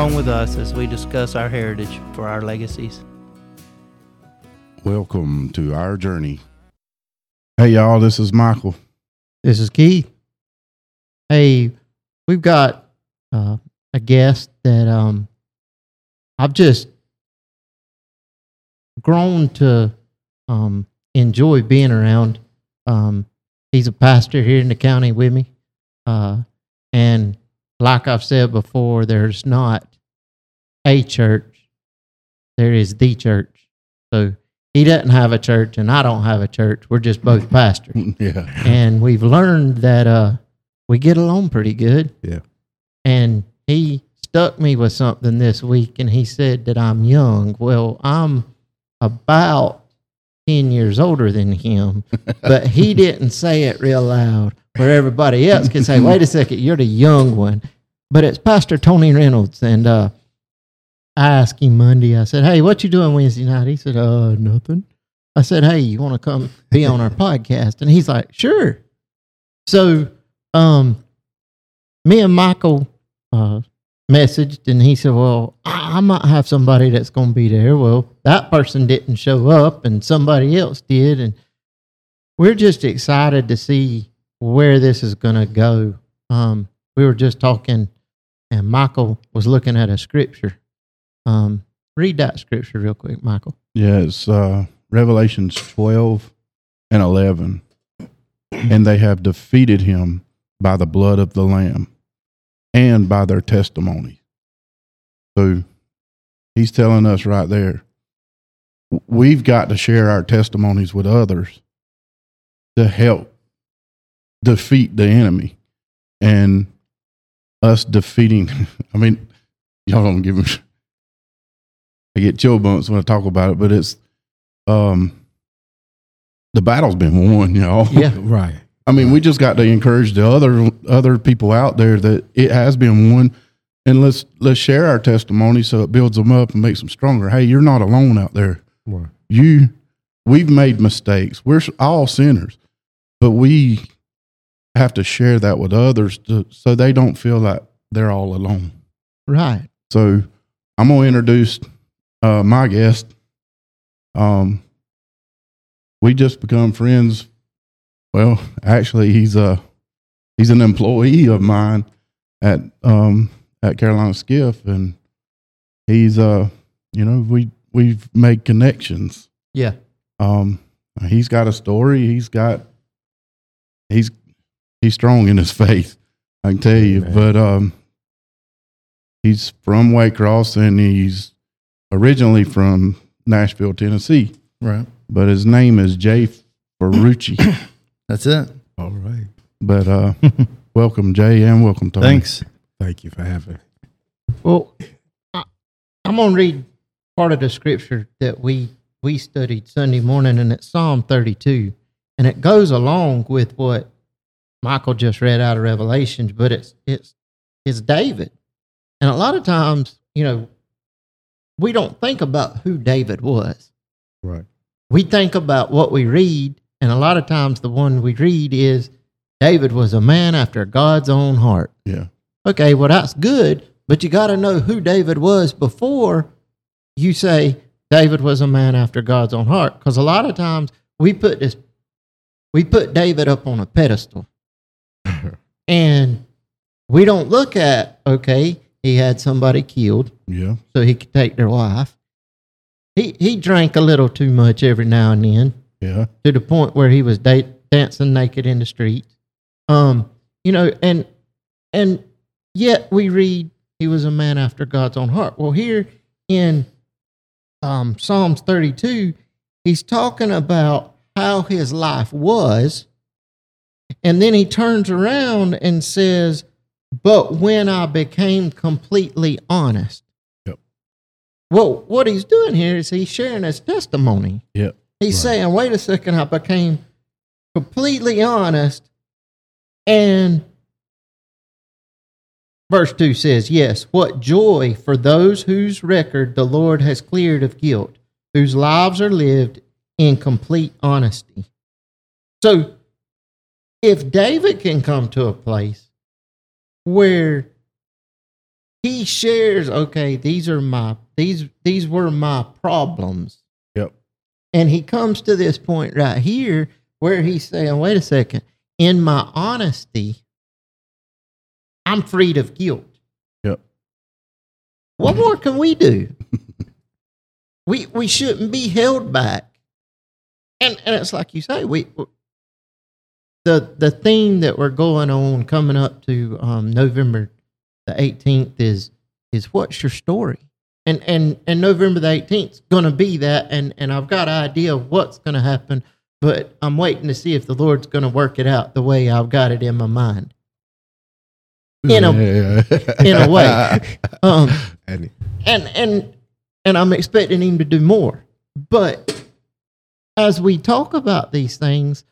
Come along with us as we discuss our heritage for our legacies. Welcome to our journey. Hey, y'all, this is Michael. This is Keith. Hey, we've got uh, a guest that um, I've just grown to um, enjoy being around. Um, he's a pastor here in the county with me. Uh, and like I've said before, there's not a church, there is the church. So he doesn't have a church, and I don't have a church. We're just both pastors. yeah. and we've learned that uh, we get along pretty good. Yeah. And he stuck me with something this week, and he said that I'm young. Well, I'm about 10 years older than him, but he didn't say it real loud where everybody else can say, wait a second, you're the young one. But it's Pastor Tony Reynolds. And uh, I asked him Monday, I said, hey, what you doing Wednesday night? He said, uh, nothing. I said, hey, you want to come be on our podcast? And he's like, sure. So, um, me and Michael uh, messaged, and he said, "Well, I, I might have somebody that's going to be there." Well, that person didn't show up, and somebody else did, and we're just excited to see where this is going to go. Um, we were just talking, and Michael was looking at a scripture. Um, read that scripture real quick, Michael. Yeah, it's uh, Revelations 12 and 11. And they have defeated him by the blood of the Lamb and by their testimony. So he's telling us right there, we've got to share our testimonies with others to help defeat the enemy. And us defeating, I mean, y'all don't give me, I get chill bumps when I talk about it, but it's, um, the battle's been won, y'all. Yeah. Right. I mean, we just got to encourage the other other people out there that it has been won, and let's let's share our testimony so it builds them up and makes them stronger. Hey, you're not alone out there. Right. You, we've made mistakes. We're all sinners, but we have to share that with others to, so they don't feel like they're all alone. Right. So I'm gonna introduce uh, my guest. Um, we just become friends. Well, actually, he's a he's an employee of mine at um, at Carolina Skiff, and he's uh you know we we've made connections. Yeah. Um, he's got a story. He's got he's he's strong in his faith. I can tell you, Amen. but um, he's from Waycross and he's originally from Nashville, Tennessee. Right. But his name is Jay Ferrucci. That's it. All right. but uh, welcome, Jay, and welcome, Tony. Thanks. Thank you for having. me. Well, I, I'm going to read part of the scripture that we we studied Sunday morning, and it's Psalm 32, and it goes along with what Michael just read out of Revelations, but it's it's it's David, and a lot of times, you know, we don't think about who David was. Right. We think about what we read, and a lot of times the one we read is David was a man after God's own heart. Yeah. Okay, well, that's good, but you got to know who David was before you say David was a man after God's own heart. Because a lot of times we put this, we put David up on a pedestal, and we don't look at okay, he had somebody killed Yeah. so he could take their life. He he drank a little too much every now and then Yeah. to the point where he was da- dancing naked in the streets. Um, you know, and and yet we read he was a man after God's own heart. Well, here in um, Psalms 32, he's talking about how his life was, and then he turns around and says, "But when I became completely honest." Yep. Well, what he's doing here is he's sharing his testimony. Yep. He's Right. saying, wait a second, I became completely honest. And verse 2 says, Yes, what joy for those whose record the Lord has cleared of guilt, whose lives are lived in complete honesty. So, if David can come to a place where he shares, okay, these are my these these were my problems. Yep. And he comes to this point right here where he's saying, wait a second, in my honesty, I'm freed of guilt. Yep. What more can we do? we we shouldn't be held back. And and it's like you say, we the the theme that we're going on coming up to um, November the 18th is is what's your story? And and and November the 18th is going to be that and and I've got an idea of what's going to happen, but I'm waiting to see if the Lord's going to work it out the way I've got it in my mind. In a in a way. Um And and and and I'm expecting him to do more. But as we talk about these things,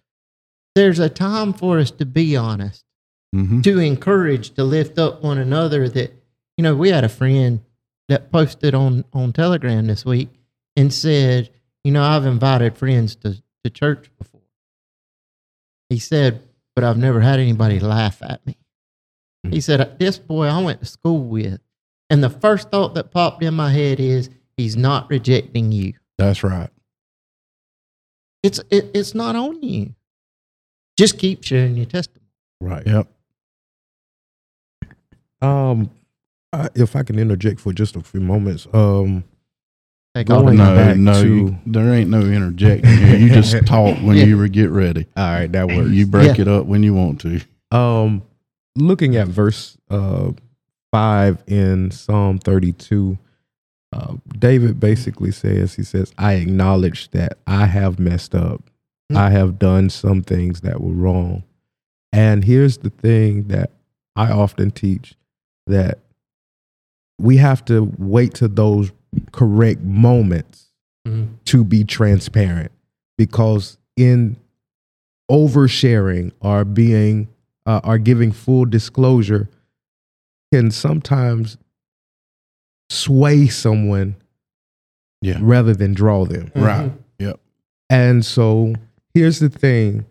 there's a time for us to be honest, hmm to encourage, to lift up one another. That you know, we had a friend that posted on on Telegram this week and said, you know, I've invited friends to to church before. He said, but I've never had anybody laugh at me. He said, this boy I went to school with, and the first thought that popped in my head is, he's not rejecting you. That's right. It's it, it's not on you. Just keep sharing your testimony. right. Yep. Um, I, if I can interject for just a few moments, um, Take Going all the- back No, no, to- you, there ain't no interjecting here. You just talk when Yeah. you get ready. all right, that works. You break Yeah. it up when you want to. Um, looking at verse uh, 5 in Psalm 32, uh, David basically says, he says, I acknowledge that I have messed up. I have done some things that were wrong. And here's the thing that I often teach that we have to wait to those correct moments Mhm. to be transparent because in oversharing or being uh, or giving full disclosure can sometimes sway someone Yeah. rather than draw them Right. Yep. and so here's the thing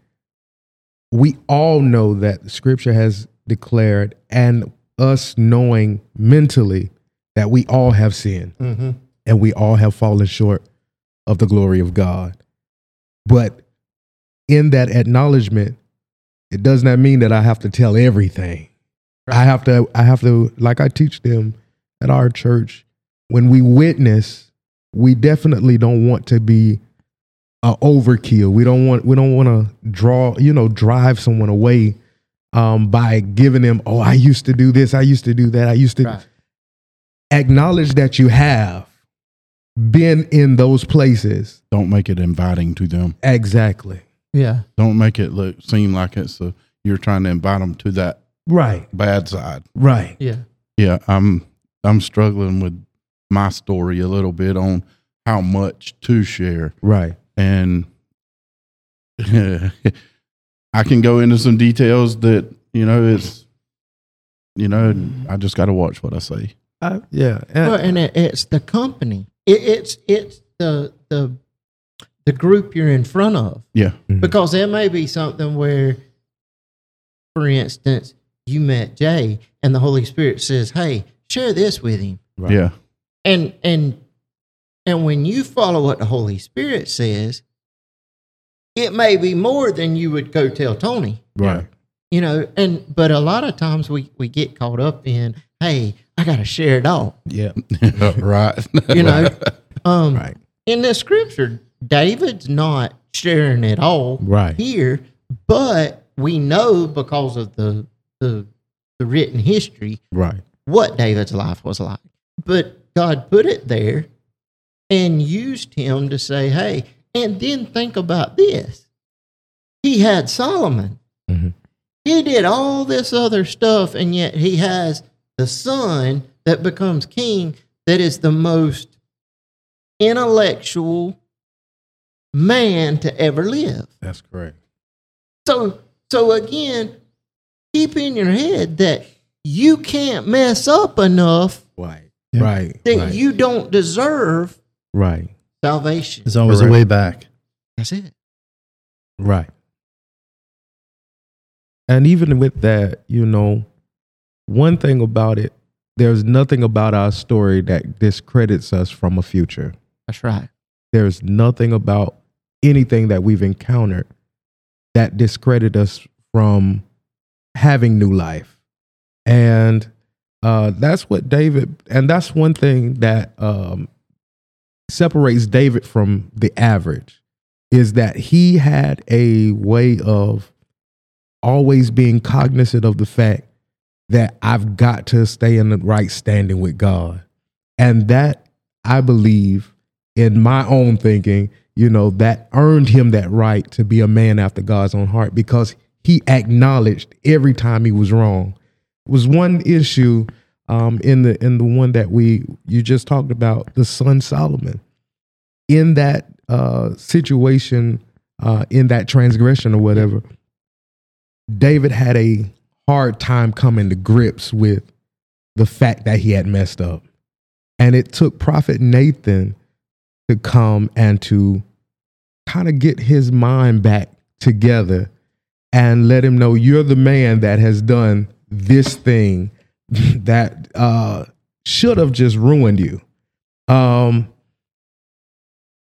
we all know that the scripture has declared and us knowing mentally that we all have sinned Mhm. and we all have fallen short of the glory of God. But in that acknowledgement, it does not mean that I have to tell everything. I have to, I have to, like I teach them at our church, when we witness, we definitely don't want to be a overkill. We don't want, we don't want to draw, you know, drive someone away um, by giving them, oh, I used to do this, I used to do that, I used to Right. acknowledge that you have been in those places. Don't make it inviting to them. Exactly. Yeah. Don't make it look seem like it's a, you're trying to invite them to that Right. bad side. Right. Yeah. Yeah, I'm I'm struggling with my story a little bit on how much to share, Right. And I can go into some details that you know it's you know I just got to watch what I say. Uh, yeah. And- Well, and it, it's the company. It, it's it's the the the group you're in front of Yeah, Mhm. because there may be something where, for instance, you met Jay and the Holy Spirit says, "Hey, share this with him," Right. yeah, and and and when you follow what the Holy Spirit says, it may be more than you would go tell Tony. Right. you know and but a lot of times we we get caught up in hey i gotta share it all Yeah. right. you know um Right. in the scripture david's not sharing it all Right. here but we know because of the the the written history Right. what david's life was like but god put it there and used him to say hey and then think about this he had solomon Mhm. he did all this other stuff and yet he has the son that becomes king that is the most intellectual man to ever live That's correct. so so again keep in your head that you can't mess up enough Right. Yeah. Right. that right. you don't deserve right. salvation There's always Correct. a way back. that's it Right. And even with that, you know, one thing about it there's nothing about our story that discredits us from a future. That's right. There's nothing about anything that we've encountered that discredit us from having new life. And uh, that's what David, and that's one thing that um, separates David from the average is that he had a way of always being cognizant of the fact that I've got to stay in the right standing with God. And that I believe in my own thinking, you know, that earned him that right to be a man after God's own heart because he acknowledged every time he was wrong. It was one issue um, in the in the one that we you just talked about, the son Solomon. In that uh, situation, uh, in that transgression or whatever, David had a hard time coming to grips with the fact that he had messed up. And it took Prophet Nathan to come and to kind of get his mind back together and let him know you're the man that has done this thing that uh, should have just ruined you. Um,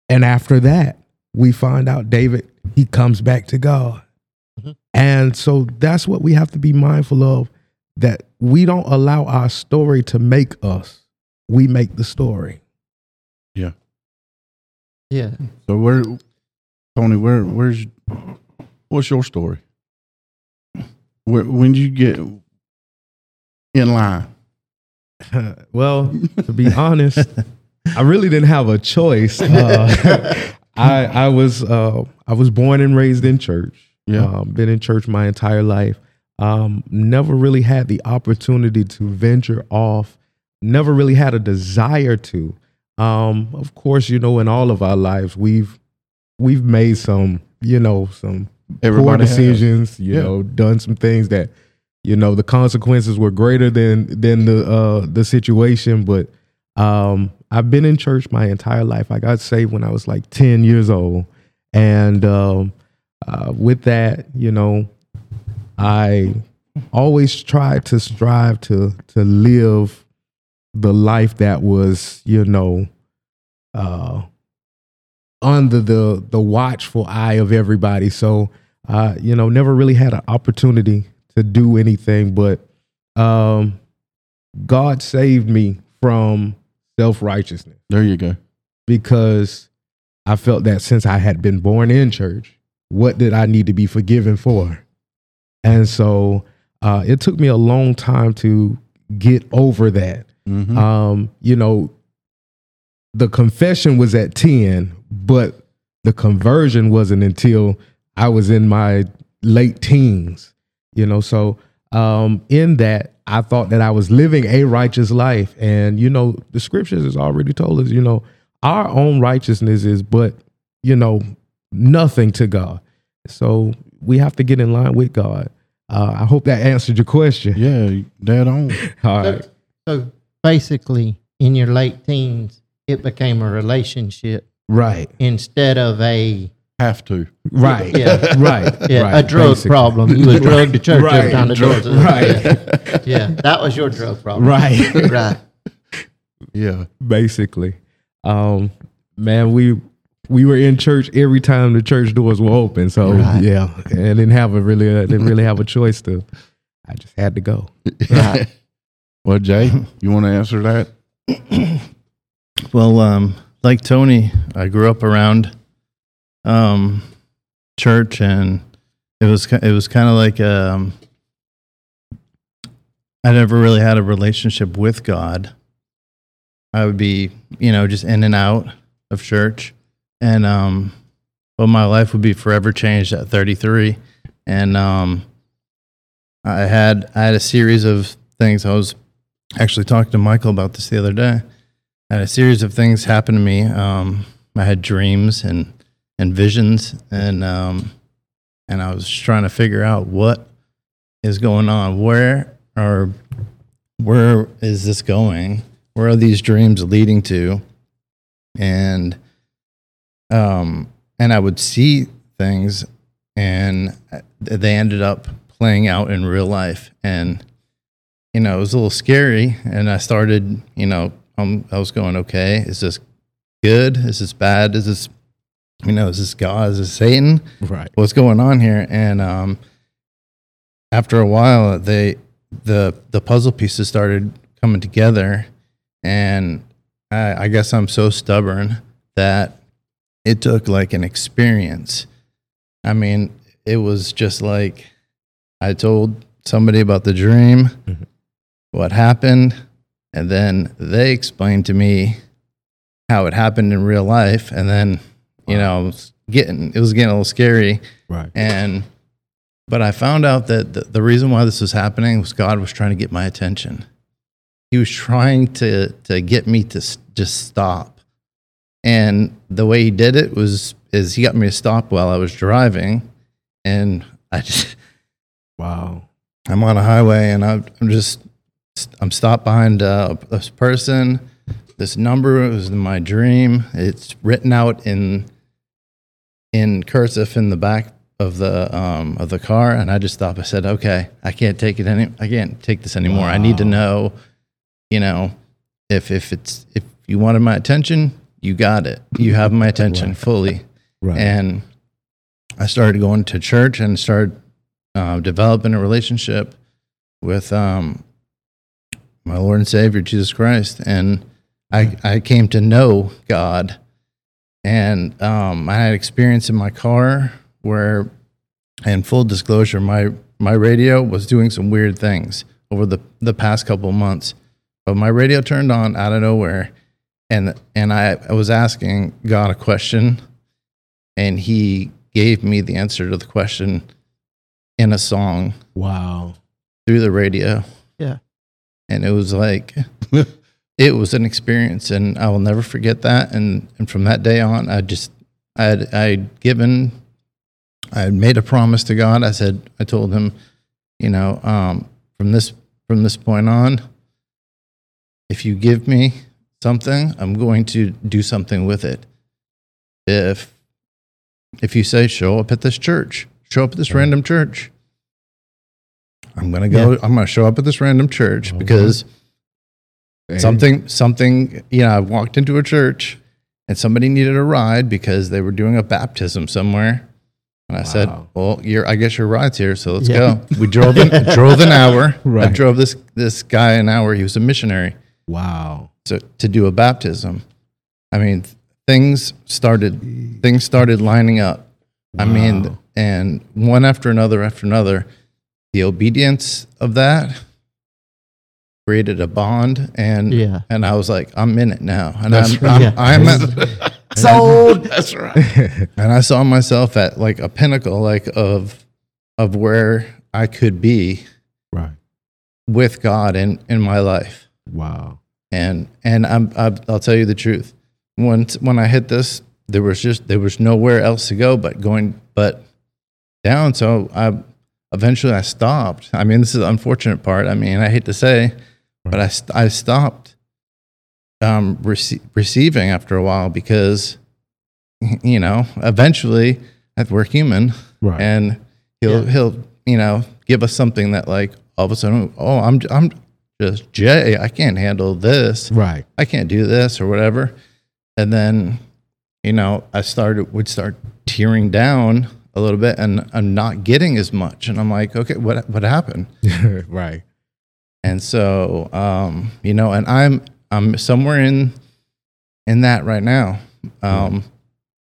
and after that, we find out David, he comes back to God. Mhm. And so that's what we have to be mindful of that we don't allow our story to make us, we make the story. Yeah. Yeah. So where, Tony? Where where's what's your story? Where when did you get in line? well, to be honest, I really didn't have a choice. Uh, I I was uh, I was born and raised in church. Yeah. um, been in church my entire life. Um, never really had the opportunity to venture off. Never really had a desire to. Um, of course, you know, in all of our lives, we've we've made some, you know, some poor Everybody has. decisions. You Yeah. know, done some things that, you know, the consequences were greater than than the uh, the situation. But um, I've been in church my entire life. I got saved when I was like ten years old, and um, uh, with that, you know, I always tried to strive to to live the life that was, you know, uh, under the the watchful eye of everybody. So, uh, you know, never really had an opportunity to do anything, but um, God saved me from self righteousness There you go. because I felt that since I had been born in church, what did I need to be forgiven for? And so uh, it took me a long time to get over that. Mhm. Um, you know, the confession was at 10, but the conversion wasn't until I was in my late teens, you know. So, um, in that, I thought that I was living a righteous life. And, you know, the scriptures has already told us, you know, our own righteousness is but, you know, nothing to God. So we have to get in line with God. Uh, I hope that answered your question. yeah, dead on. All So, right. so basically, in your late teens, it became a relationship Right. instead of a Have to. Right. Yeah. Right. yeah, right. a drug Basically. problem. You was drugged to church every Right. time the doors opened. Right. Yeah, that was your drug problem. Right. Right. Yeah. Basically. Um, man, we we were in church every time the church doors were open. So Right. yeah, and I didn't have a really I didn't really have a choice to. I just had to go. Right. Well, Jay, you want to answer that? Well, um, like Tony, I grew up around um, church, and it was it was kind of like um, I never really had a relationship with God. I would be, you know, just in and out of church, and um, but my life would be forever changed at 33, and um, I had I had a series of things. I was actually talking to Michael about this the other day. I had a series of things happen to me. Um, I had dreams and and visions, and um, and I was trying to figure out what is going on. Where or where is this going? Where are these dreams leading to? And um, and I would see things, and they ended up playing out in real life, and you know, it was a little scary. And I started, you know, um, I was going, okay, is this good? Is this bad? Is this, you know, is this God? Is this Satan? Right. What's going on here? And um, after a while, they the the puzzle pieces started coming together, and I, I guess I'm so stubborn that it took like an experience. I mean, it was just like I told somebody about the dream, Mhm. what happened, and then they explained to me how it happened in real life, and then you know, it was getting it was getting a little scary, Right. and but I found out that the, the reason why this was happening was God was trying to get my attention. He was trying to to get me to just stop. And the way he did it was is he got me to stop while I was driving, and I just Wow. I'm on a highway and I'm, I'm just I'm stopped behind uh, this person. This number was in my dream. It's written out in in cursive in the back of the um, of the car, and I just stopped. I said, "Okay, I can't take it any. I can't take this anymore. I need to know, you know, if if it's if you wanted my attention, you got it. You have my attention Right. fully." Right. And I started going to church and started uh, developing a relationship with um, my Lord and Savior Jesus Christ, and I I came to know God, and um, I had experience in my car where, in full disclosure, my my radio was doing some weird things over the the past couple of months, but my radio turned on out of nowhere, and and I, I was asking God a question, and He gave me the answer to the question in a song wow. through the radio. Yeah. And it was like, it was an experience and I will never forget that. And, and from that day on, I just, I had, I had given, I had made a promise to God. I said, I told him, you know, um, from this, from this point on, if you give me something, I'm going to do something with it. If, if you say, show up at this church, show up at this Right. random church, I'm gonna go. I'm gonna show up at this random church Mhm. because Something, something. You know, I walked into a church and somebody needed a ride because they were doing a baptism somewhere, and I said, "Well, you're. I guess your ride's here, so let's Yeah. go." We drove an drove an hour. I drove this this guy an hour. He was a missionary, Wow. so to do a baptism. I mean, things started things started lining up. I mean, and one after another after another, the obedience of that created a bond, and Yeah. and I was like, I'm in it now, and That's I'm, I'm, right. I'm at, Sold. That's right. and I saw myself at like a pinnacle, like of of where I could be right. with God in in my life, Wow. and and I'm, i I'll tell you the truth. Once when I hit this, there was just there was nowhere else to go but going but down. So I eventually I stopped. I mean, this is the unfortunate part. I mean, I hate to say, but I st- I stopped um, rece- receiving after a while because you know eventually we're human Right. and he'll Yeah. he'll you know give us something that like all of a sudden oh I'm I'm just Jay I can't handle this right. I can't do this or whatever. And then, you know, I started would start tearing down a little bit and I'm not getting as much. And I'm like, okay, what what happened? right. And so um, you know, and I'm I'm somewhere in in that right now. Um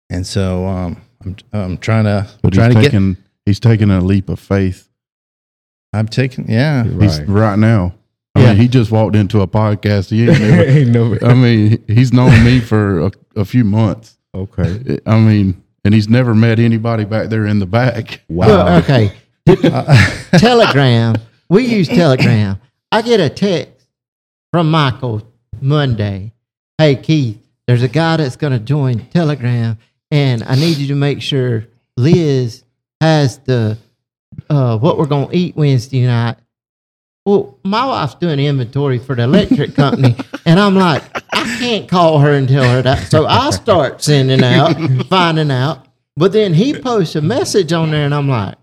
and so um I'm I'm trying to But trying he's to get taking he's taking a leap of faith. I'm taking yeah. He's Right. right now. I Yeah. mean, he just walked into a podcast. He ain't never, Ain't no. I mean, he's known me for a, a few months. okay. I mean, and he's never met anybody back there in the back. Wow. Well, okay. Telegram. We use Telegram. I get a text from Michael Monday. Hey Keith, there's a guy that's going to join Telegram, and I need you to make sure Liz has the uh, what we're going to eat Wednesday night. Well, my wife's doing inventory for the electric company, and I'm like, I can't call her and tell her that. So I start sending out, finding out. But then he posts a message on there, and I'm like,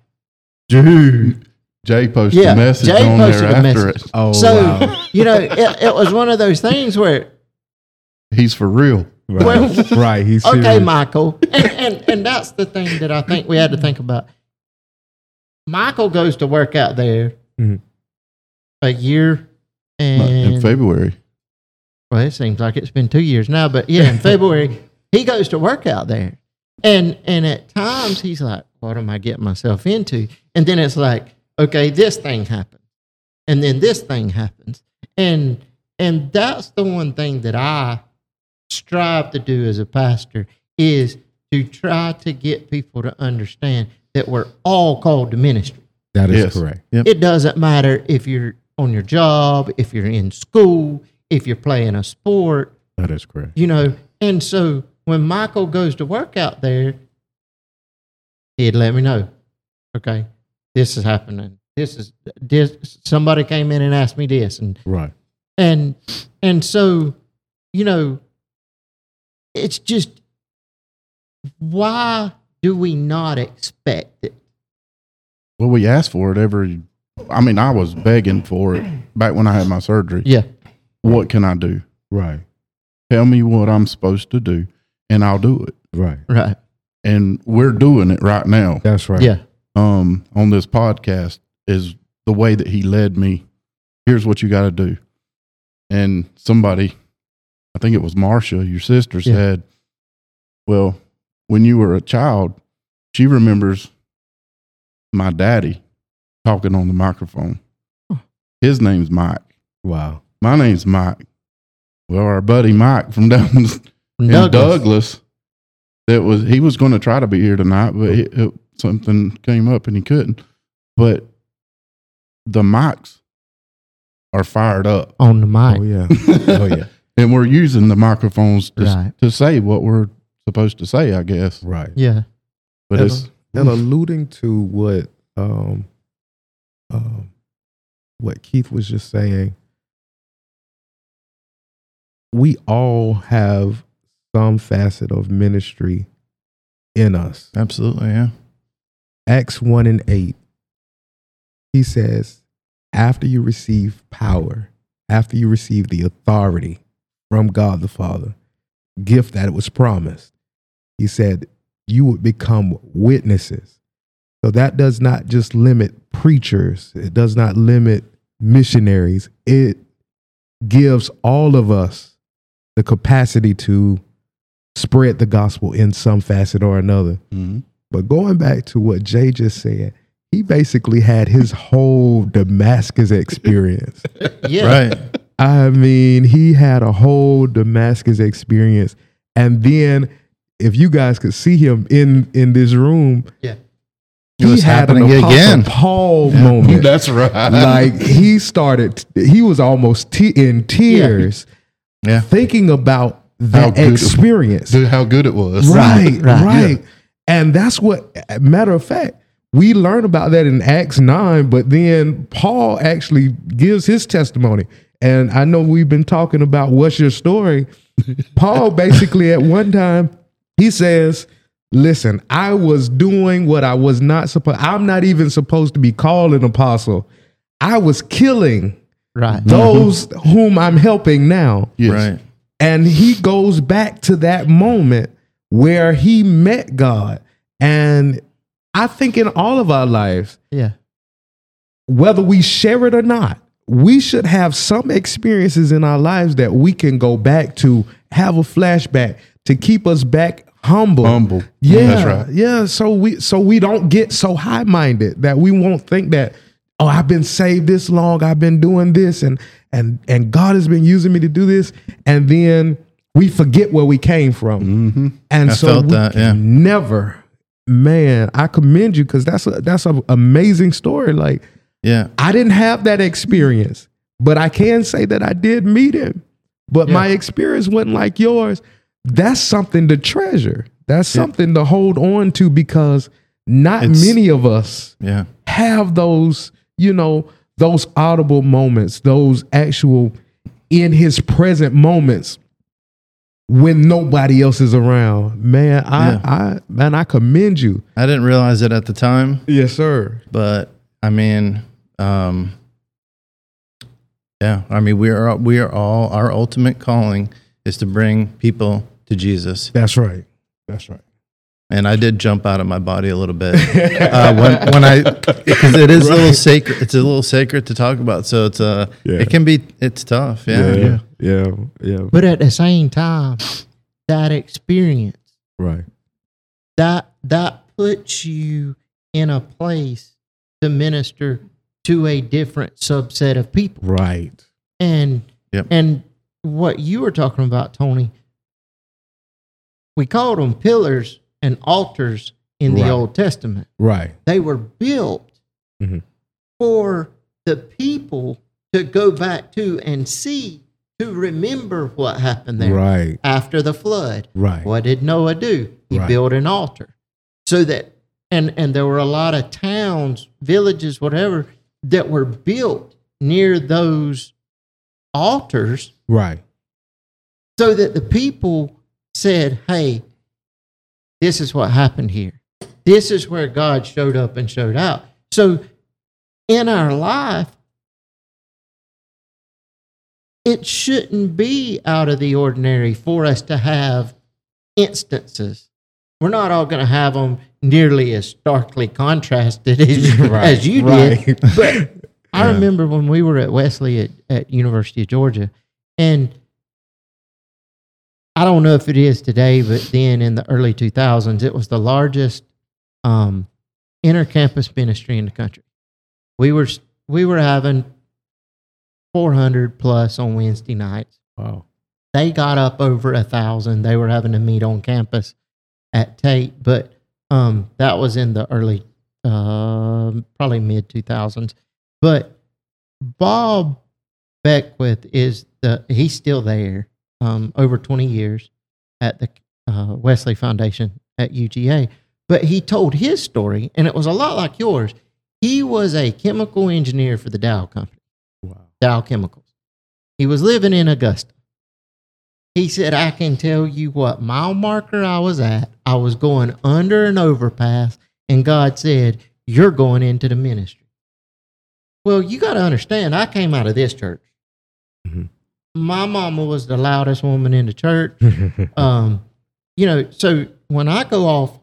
dude, Jay posted Yeah, a message Jay on posted there a after message. it. Oh, so wow. you know, it, it was one of those things where He's for real. Right. Well- right. He's okay, serious. Michael, and, and and that's the thing that I think we had to think about. Michael goes to work out there Mhm. a year in and February. well, it seems like it's been two years now, but yeah, in February he goes to work out there, and and at times he's like, "What am I getting myself into?" And then it's like, "Okay, this thing happens, and then this thing happens," and and that's the one thing that I strive to do as a pastor is to try to get people to understand that we're all called to ministry. That is Yes. correct. It doesn't matter if you're on your job, if you're in school, if you're playing a sport, That is correct. you know. And so when Michael goes to work out there, he'd let me know, okay, this is happening. This is this. Somebody came in and asked me this, and Right. and and so you know, it's just why do we not expect it? Well, we asked for it every. I mean, I was begging for it back when I had my surgery. Yeah, What can I do? Right. Tell me what I'm supposed to do, and I'll do it. Right. right. And we're doing it right now. That's right. Yeah, Um, on this podcast is the way that he led me. Here's what you got to do. And somebody, I think it was Marcia, your sister, Yeah. said, "Well, when you were a child, she remembers my daddy talking on the microphone. His name's Mike. Wow. My name's Mike. Well, our buddy Mike from down in Douglas, Douglas. that was he was going to try to be here tonight, but it, it, something came up and he couldn't. But the mics are fired up, on the mic. Oh yeah. Oh yeah. and we're using the microphones to, Right. to say what we're supposed to say, I guess. Right. Yeah, But And, it's and alluding to what um, um, what Keith was just saying, we all have some facet of ministry in us. Absolutely, yeah. Acts 1 and 8, he says, after you receive power, after you receive the authority from God the Father, gift that it was promised, he said, you would become witnesses. So that does not just limit preachers, it does not limit missionaries. It gives all of us the capacity to spread the gospel in some facet or another. Mhm. But going back to what Jay just said, he basically had his whole Damascus experience. yeah, Right. I mean, he had a whole Damascus experience. And then if you guys could see him in in this room, Yeah. It was happening Apostle again. Paul moment. that's right. like he started he was almost te- in tears Yeah. thinking about How that good- experience. Dude, how good it was. Right, Right. right. And that's what, matter of fact, we learn about that in Acts 9, but then Paul actually gives his testimony. And I know we've been talking about what's your story. Paul basically, at one time, he says, Listen, I was doing what I was not supposed. I'm not even supposed to be called an apostle. I was killing right. those whom I'm helping now. Yes. Right. And he goes back to that moment where he met God. And I think in all of our lives, Yeah, whether we share it or not, we should have some experiences in our lives that we can go back to, have a flashback to keep us back humble. Humble. Yeah, That's right. Yeah, so we so we don't get so high minded that we won't think that oh I've been saved this long, I've been doing this, and and and God has been using me to do this, and then we forget where we came from, Mm-hmm. and I so we that, yeah. never. Man, I commend you because that's a that's an amazing story. Like Yeah. I didn't have that experience, but I can say that I did meet him. But my experience wasn't like yours. That's something to treasure. That's something to hold on to because not It's- many of us Yeah. have those, you know, those audible moments, those actual in his present moments when nobody else is around. Man, I, Yeah. I man, I commend you. I didn't realize it at the time, Yes, sir. but I mean, um, yeah, I mean, we are we are all our ultimate calling is to bring people to Jesus. That's right. That's right. And I did jump out of my body a little bit uh, when when I because it is a little sacred. It's a little sacred to talk about, so it's uh Yeah. it can be it's tough. Yeah, yeah, yeah, yeah. But at the same time, that experience Right. that that puts you in a place to minister to a different subset of people. Right. And Yep. and what you were talking about, Tony, we called them pillars and altars in the Right. Old Testament. Right. They were built Mhm. for the people to go back to and see, to remember what happened there Right. after the flood. Right. What did Noah do? He Right. built an altar. So that and and there were a lot of towns, villages, whatever, that were built near those altars Right. so that the people said, Hey, this is what happened here. This is where God showed up and showed out. So in our life, it shouldn't be out of the ordinary for us to have instances. We're not all going to have them nearly as starkly contrasted as, Right, as you right. did. But I Yeah. remember when we were at Wesley at, at University of Georgia, and I don't know if it is today, but then in the early 2000s, it was the largest um, intercampus ministry in the country. We were we were having 400 plus on Wednesday nights. Wow. They got up over a thousand. They were having to meet on campus at Tate, but um, that was in the early, um probably mid 2000s. But Bob Beckwith is the he's still there um, over 20 years at the uh, Wesley Foundation at UGA. But he told his story, and it was a lot like yours. He was a chemical engineer for the Dow Company, Wow. Dow Chemicals. He was living in Augusta. He said, I can tell you what mile marker I was at. I was going under an overpass, and God said, You're going into the ministry. Well, you got to understand, I came out of this church. Mhm. My mama was the loudest woman in the church. Um, you know, so when I go off,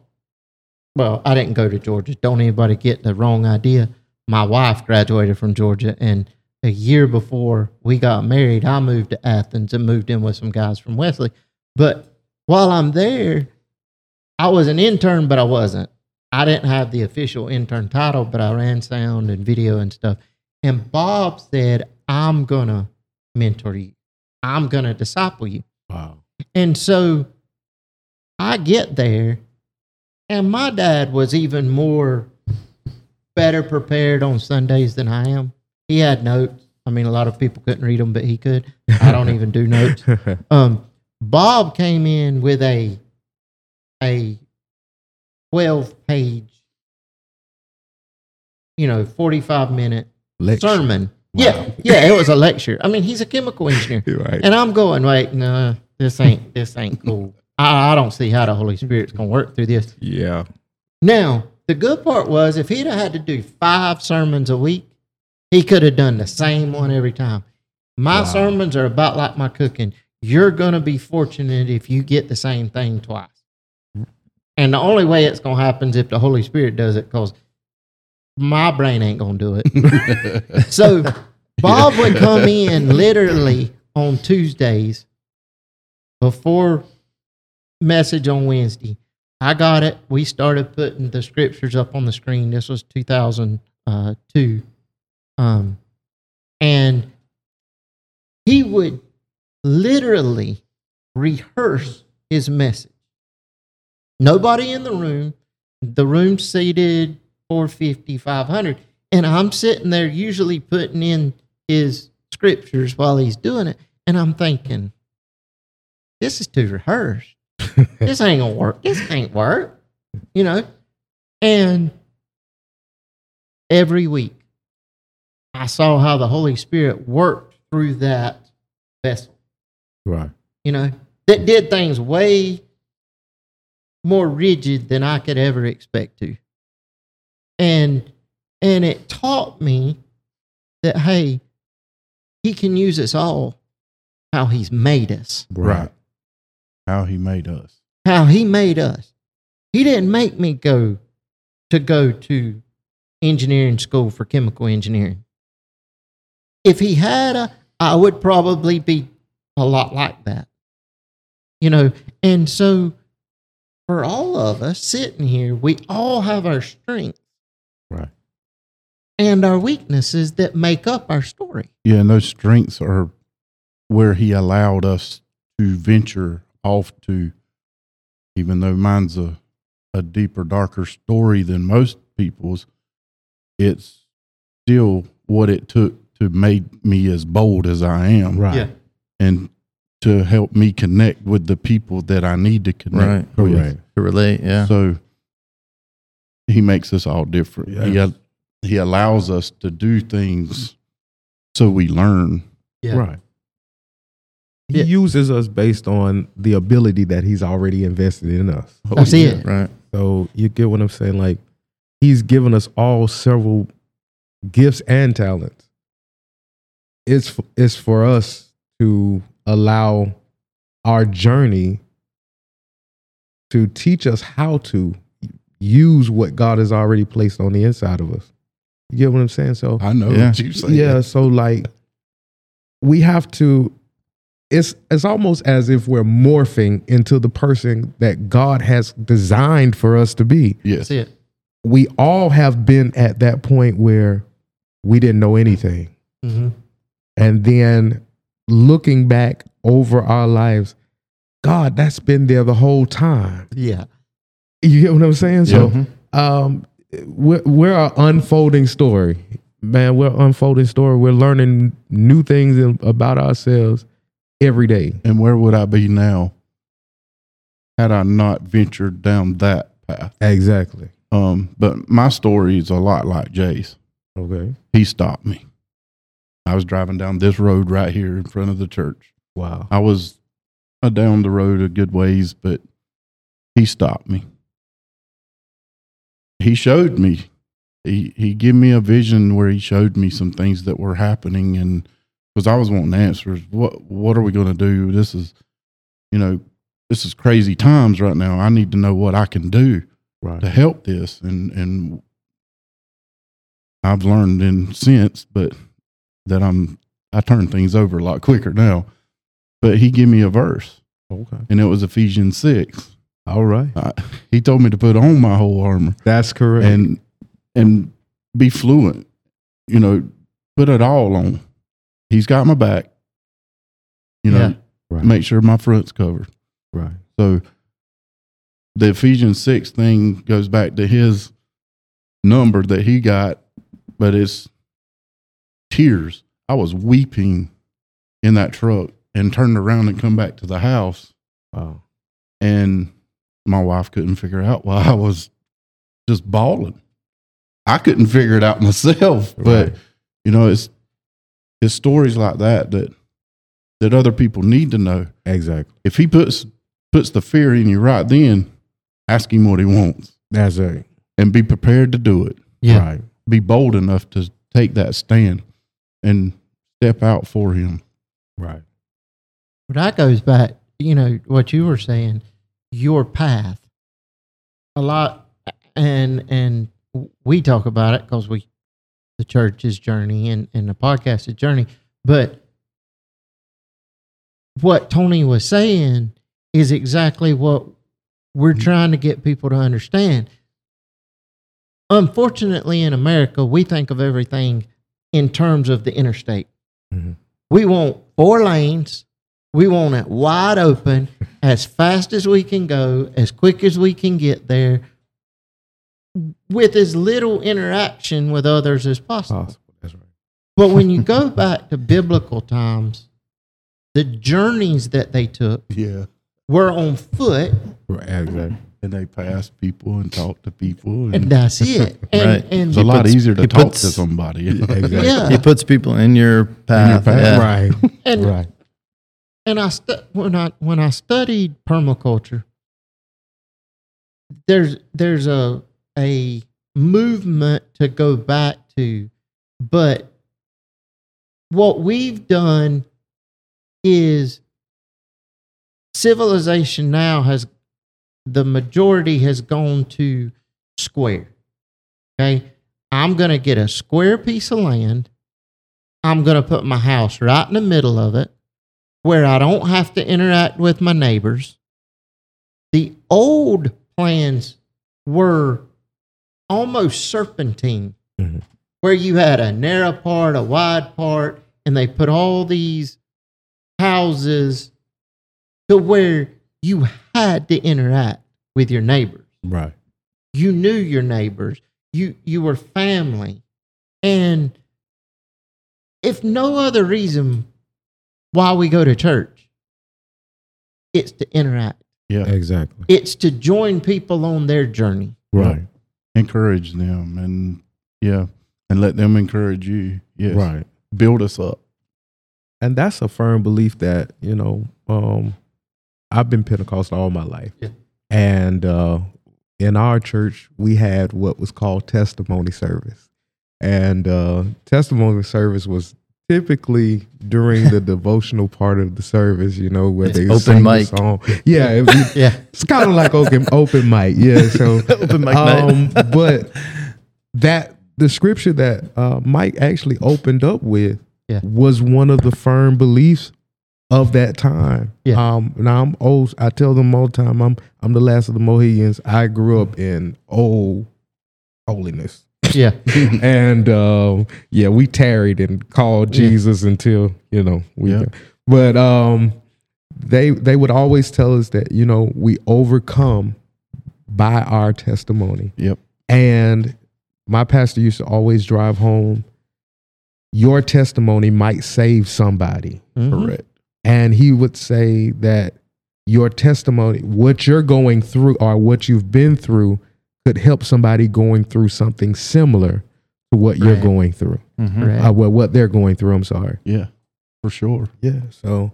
well, I didn't go to Georgia. Don't anybody get the wrong idea. My wife graduated from Georgia, and a year before we got married, I moved to Athens and moved in with some guys from Wesley. But while I'm there, I was an intern, but I wasn't. I didn't have the official intern title, but I ran sound and video and stuff. And Bob said, I'm going to mentor you, I'm going to disciple you. wow. And so I get there, and my dad was even more better prepared on Sundays than I am. He had notes. I mean, a lot of people couldn't read them, but he could. I don't even do notes. Um, Bob came in with a a twelve page, you know, forty five minute Lecture. sermon. Yeah, yeah, it was a lecture. I mean, he's a chemical engineer. Right. And I'm going, wait, no, this ain't this ain't cool. I, I don't see how the Holy Spirit's gonna work through this. Yeah. Now, the good part was if he'd have had to do five sermons a week, he could have done the same one every time. My Wow. sermons are about like my cooking. You're gonna be fortunate if you get the same thing twice. And the only way it's gonna happen is if the Holy Spirit does it, because my brain ain't gonna do it. So Bob would come in literally on Tuesdays before message on Wednesday. I got it. We started putting the scriptures up on the screen. This was 2002. Um, and he would literally rehearse his message. Nobody in the room. The room seated 450, 500. And I'm sitting there usually putting in his scriptures while he's doing it. And I'm thinking, this is too rehearsed. this ain't gonna work. This ain't work. You know? And every week I saw how the Holy Spirit worked through that vessel, Right. you know, that did things way more rigid than I could ever expect to. And and it taught me that hey, he can use us all how he's made us, Right. How he made us. how he made us. He didn't make me go to go to engineering school for chemical engineering. If he had a, I would probably be a lot like that. You know, and so for all of us sitting here, we all have our strengths Right. And our weaknesses that make up our story. Yeah, and those strengths are where he allowed us to venture off to, even though mine's a, a deeper, darker story than most people's, it's still what it took to make me as bold as I am. Right. And to help me connect with the people that I need to connect Right. with. Correct. To relate, yeah. So he makes us all different. He, Yes. He allows us to do things so we learn. Yeah. Right. He Yeah. uses us based on the ability that he's already invested in us. That's oh, it. Right. So you get what I'm saying? Like he's given us all several gifts and talents. It's it's for us to allow our journey to teach us how to use what God has already placed on the inside of us. You get what I'm saying? So I know Yeah. what you say. yeah, so like we have to it's it's almost as if we're morphing into the person that God has designed for us to be. Yes. That's it. We all have been at that point where we didn't know anything. Mm-hmm. And then looking back over our lives, God, that's been there the whole time. Yeah. You get what I'm saying? So Mhm. um we're, we're an unfolding story man we're unfolding story we're learning new things in, about ourselves every day And where would I be now had I not ventured down that path? exactly Um, but my story is a lot like Jay's. okay He stopped me. I was driving down this road right here in front of the church. wow I was uh, down the road a good ways, but he stopped me. He showed me. He he gave me a vision where he showed me some things that were happening, and because I was wanting answers. What what are we going to do? This is, you know, this is crazy times right now. I need to know what I can do right to help this, and and I've learned in since, but that I'm I turn things over a lot quicker now. But he gave me a verse, okay and it was Ephesians six. All right I, he told me to put on my whole armor that's correct and and be fluent. You know, put it all on. He's got my back. You know, Yeah. right make sure my front's covered. right So the Ephesians 6 thing goes back to his number that he got, but it's tears. I was weeping in that truck and turned around and come back to the house wow and my wife couldn't figure out why I was just bawling. I couldn't figure it out myself, but Right. you know, it's it's stories like that that that other people need to know exactly if he puts puts the fear in you right then, ask him what he wants that's right and be prepared to do it. Yeah. right Be bold enough to take that stand and step out for him. right But that goes back, you know, what you were saying, your path. A lot, and and we talk about it because we, the church's journey and and the podcast's journey. But what Tony was saying is exactly what we're trying to get people to understand. Unfortunately, in America, we think of everything in terms of the interstate. Mhm. We want four lanes. We want it wide open, as fast as we can go, as quick as we can get there, with as little interaction with others as possible. possible that's right But when you go back to biblical times, the journeys that they took Yeah. were on foot, right exactly And they passed people and talked to people. And, and that's it. And, Right. and it's a lot puts- easier to talk puts- to somebody. exactly yeah, He puts people in your path. path. yeah. right and right and I stu- when I when I studied permaculture, there's there's a a movement to go back to, but what we've done is civilization now has the majority has gone to square. Okay. I'm going to get a square piece of land. I'm going to put my house right in the middle of it where I don't have to interact with my neighbors. The old plans were almost serpentine, Mhm. where you had a narrow part, a wide part, and they put all these houses to where you had to interact with your neighbors. Right. You knew your neighbors. You you were family. And if no other reason why we go to church, it's to interact. Yeah. Exactly. It's to join people on their journey. Right. Encourage them and yeah, and let them encourage you. Yes. Right. Build us up. And that's a firm belief that, you know, um, I've been Pentecostal all my life. Yeah. And uh, in our church, we had what was called testimony service. And uh, testimony service was typically during the devotional part of the service, you know, where It's they open sing the mic. song. Yeah, Yeah. it's kind of like open, open mic. Yeah. So Open mic um, but that the scripture that uh, Mike actually opened up with Yeah. was one of the firm beliefs of that time. Yeah. Um, now I'm old. I tell them all the time. I'm I'm the last of the Mohegans. I grew up in old holiness, Yeah. and um, yeah, we tarried and called Yeah. Jesus until you know we. Yeah. But um, they they would always tell us that you know we overcome by our testimony. Yep. And my pastor used to always drive home. Your testimony might save somebody, Mhm. Correct. and he would say that your testimony, what you're going through or what you've been through, could help somebody going through something similar to what you're going through. Mhm. Correct. Uh, well, what they're going through. I'm sorry. Yeah. For sure. Yeah. So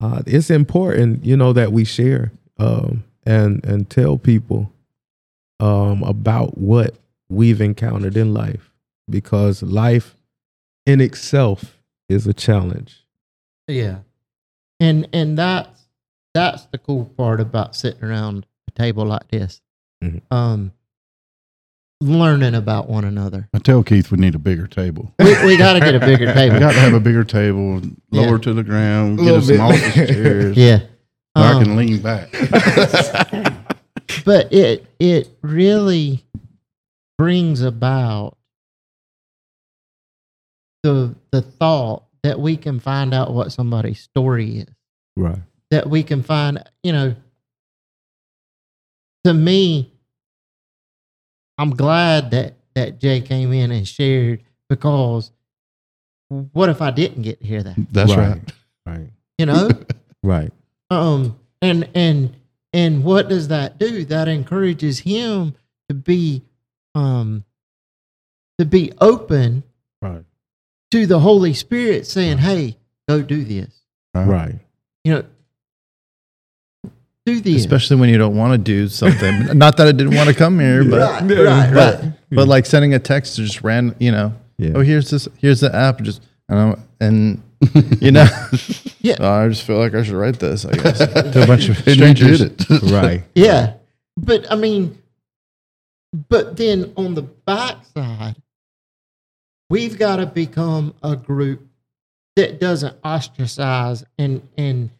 uh, it's important, you know, that we share um, and and tell people um, about what we've encountered in life, because life in itself is a challenge. Yeah. And and that's that's the cool part about sitting around a table like this. Mhm. Um learning about one another. I tell Keith we need a bigger table. We, we got to get a bigger table. We got to have a bigger table, Yeah. lower to the ground, get us little some office chairs. Yeah. So I Um, can lean back. but it it really brings about the the thought that we can find out what somebody's story is Right. that we can find you know to me i'm glad that that jay came in and shared because what if i didn't get to hear that That's Right. right. Right. you know Right. um and and and what does that do that encourages him to be um to be open Right. to the holy spirit saying hey go do this Right. you know do this Especially when you don't want to do something. Not that I didn't want to come here, but right right but right but like sending a text to just ran, you know, Yeah. oh here's this here's the app, just and I'm, and you know, Yeah. oh, I just feel like I should write this. I guess to a bunch of strangers. it. right. yeah but i mean but then on the backside we've got to become a group that doesn't ostracize and and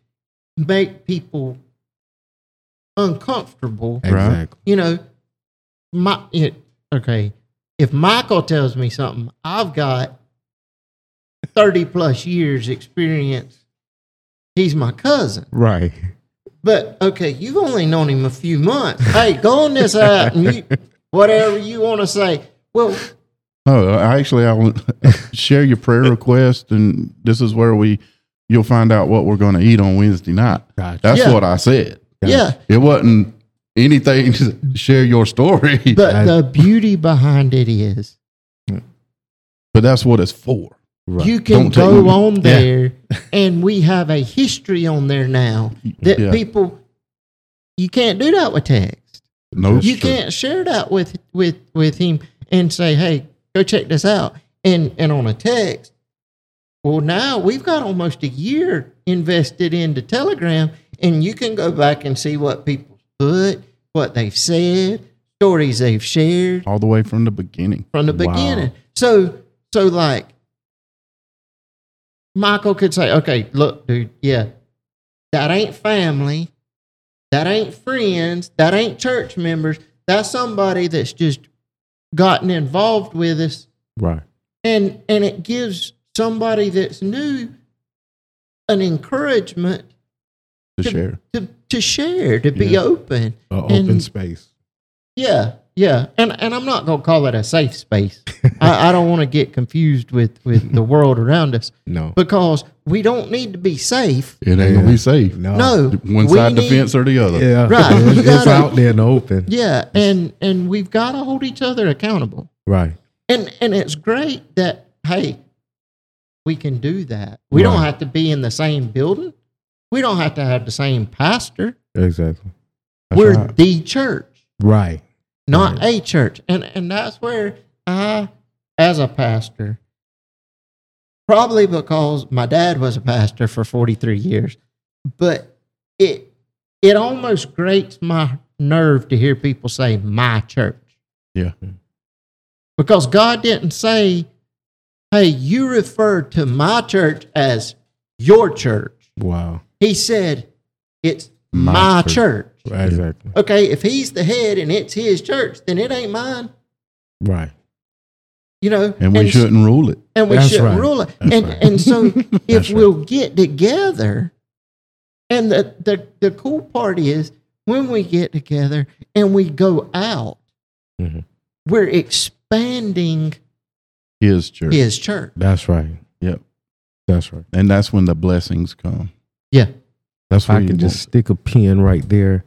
make people uncomfortable Exactly. you know, my it, okay. If Michael tells me something, I've got thirty plus years experience. He's my cousin, Right. but okay, you've only known him a few months. Hey, go on this app and you, whatever you want to say. Well, Oh, I actually, I will share your prayer request, and this is where we you'll find out what we're going to eat on Wednesday night. Gotcha. That's Yeah. what I said. Yeah, It wasn't anything to share your story, but, but the beauty behind it is But that's what it's for. Right. you can Don't go on there, and we have a history on there now that Yeah. people you can't do that with text. No, you can't share that with with with him and say, "Hey, go check this out." And and on a text, Well, now we've got almost a year invested into Telegram, and you can go back and see what people put, what they've said, stories they've shared All the way from the beginning. from the Wow. beginning. So, so like, Michael could say, "Okay, look, dude, yeah, that ain't family, that ain't friends, that ain't church members. That's somebody that's just gotten involved with us, Right. and and it gives somebody that's new an encouragement To share. to to share, to be Yeah. open, A open And- space. yeah, yeah, and and I'm not gonna call it a safe space. I, I don't want to get confused with with the world around us No. because we don't need to be safe. It ain't gonna be safe. No. No, One we side the fence or the other. Yeah. Right. It's, gotta- out there in the open. Yeah, and and we've got to hold each other accountable. Right. And and it's great that hey, we can do that. We don't have to be in the same building. We don't have to have the same pastor. Exactly. That's We're right. the church. Right. not a church. And and that's where I, as a pastor, probably because my dad was a pastor for 43 years, but it it almost grates my nerve to hear people say my church. Yeah. Because God didn't say, hey, you refer to my church as your church. Wow. He said, it's My my, church. church. Right. Exactly. Okay, if he's the head and it's his church, then it ain't mine. Right. You know, And we s- shouldn't rule it. and we That's shouldn't right. rule it. That's and right. and so if right. we'll get together, and the, the the cool part is when we get together and we go out, Mhm. we're expanding His church. his church. That's right. Yep. That's right. And that's when the blessings come. Yeah. That's If where I you can just stick a pin right there,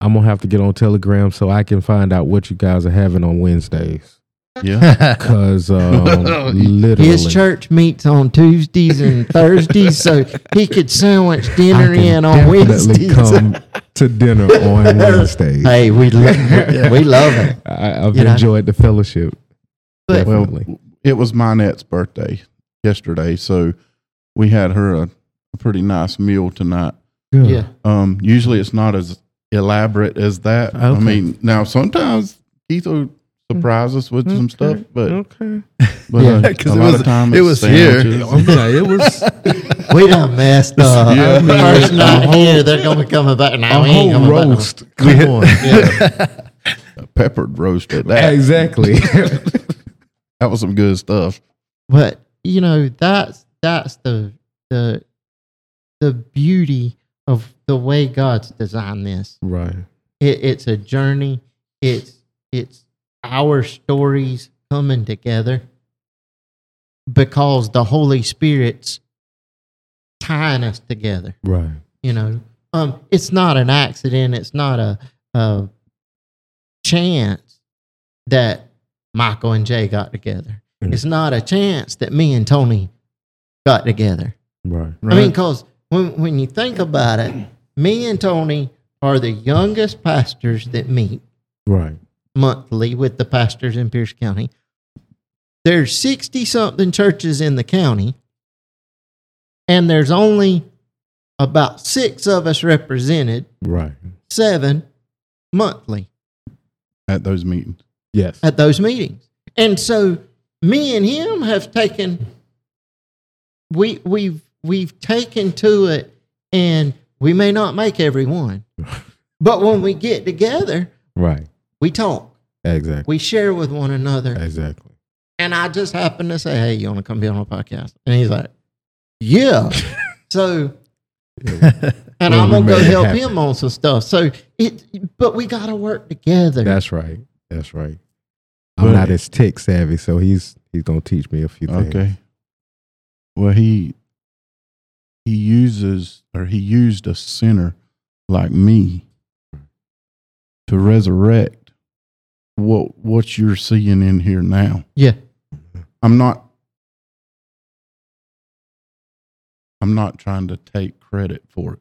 I'm gonna have to get on Telegram so I can find out what you guys are having on Wednesdays. Yeah. Cause um, literally, His church meets on Tuesdays and Thursdays, so he could sandwich I dinner can in on definitely Wednesdays. come to dinner on Wednesdays. hey, we lo- we love it. I, I've You know? enjoyed the fellowship. But Well, Definitely. it was Minette's birthday yesterday, so we had her a, a pretty nice meal tonight. Good. yeah, Um, usually it's not as elaborate as that. I mean, now sometimes Keith will surprise us with some stuff, but Okay. but Yeah. uh, 'Cause a it lot was- of time it it's was here. sandwiches. yeah, it was we done messed up. Yeah. First night here, they're gonna be coming back. Now a we ain't whole coming back no- roast. Come on. peppered roast at that. exactly. That was some good stuff. but you know that's that's the the the beauty of the way God's designed this. right. It, it's a journey. It's it's our stories coming together because the Holy Spirit's tying us together. Right. You know, um, it's not an accident. It's not a, a chance that Michael and Jay got together. Mhm. It's not a chance that me and Tony got together. Right. I mean, because when, when you think about it, me and Tony are the youngest pastors that meet Right. monthly with the pastors in Pierce County. There's 60 something churches in the county, and there's only about six of us represented, Right. seven monthly at those meetings. Yes. at those meetings. And so me and him have taken we we've we've taken to it and we may not make every one. But when we get together, Right. we talk. Exactly. We share with one another. Exactly. And I just happened to say, Hey, you want to come be on a podcast? And he's like, Yeah. so and Well, I'm gonna go help happen. him on some stuff. So it but we gotta work together. That's right. That's right. I'm But- not as tech savvy, so he's he's gonna teach me a few things. Okay. Well, he he uses or he used a sinner like me to resurrect what what you're seeing in here now. yeah. I'm not I'm not trying to take credit for it.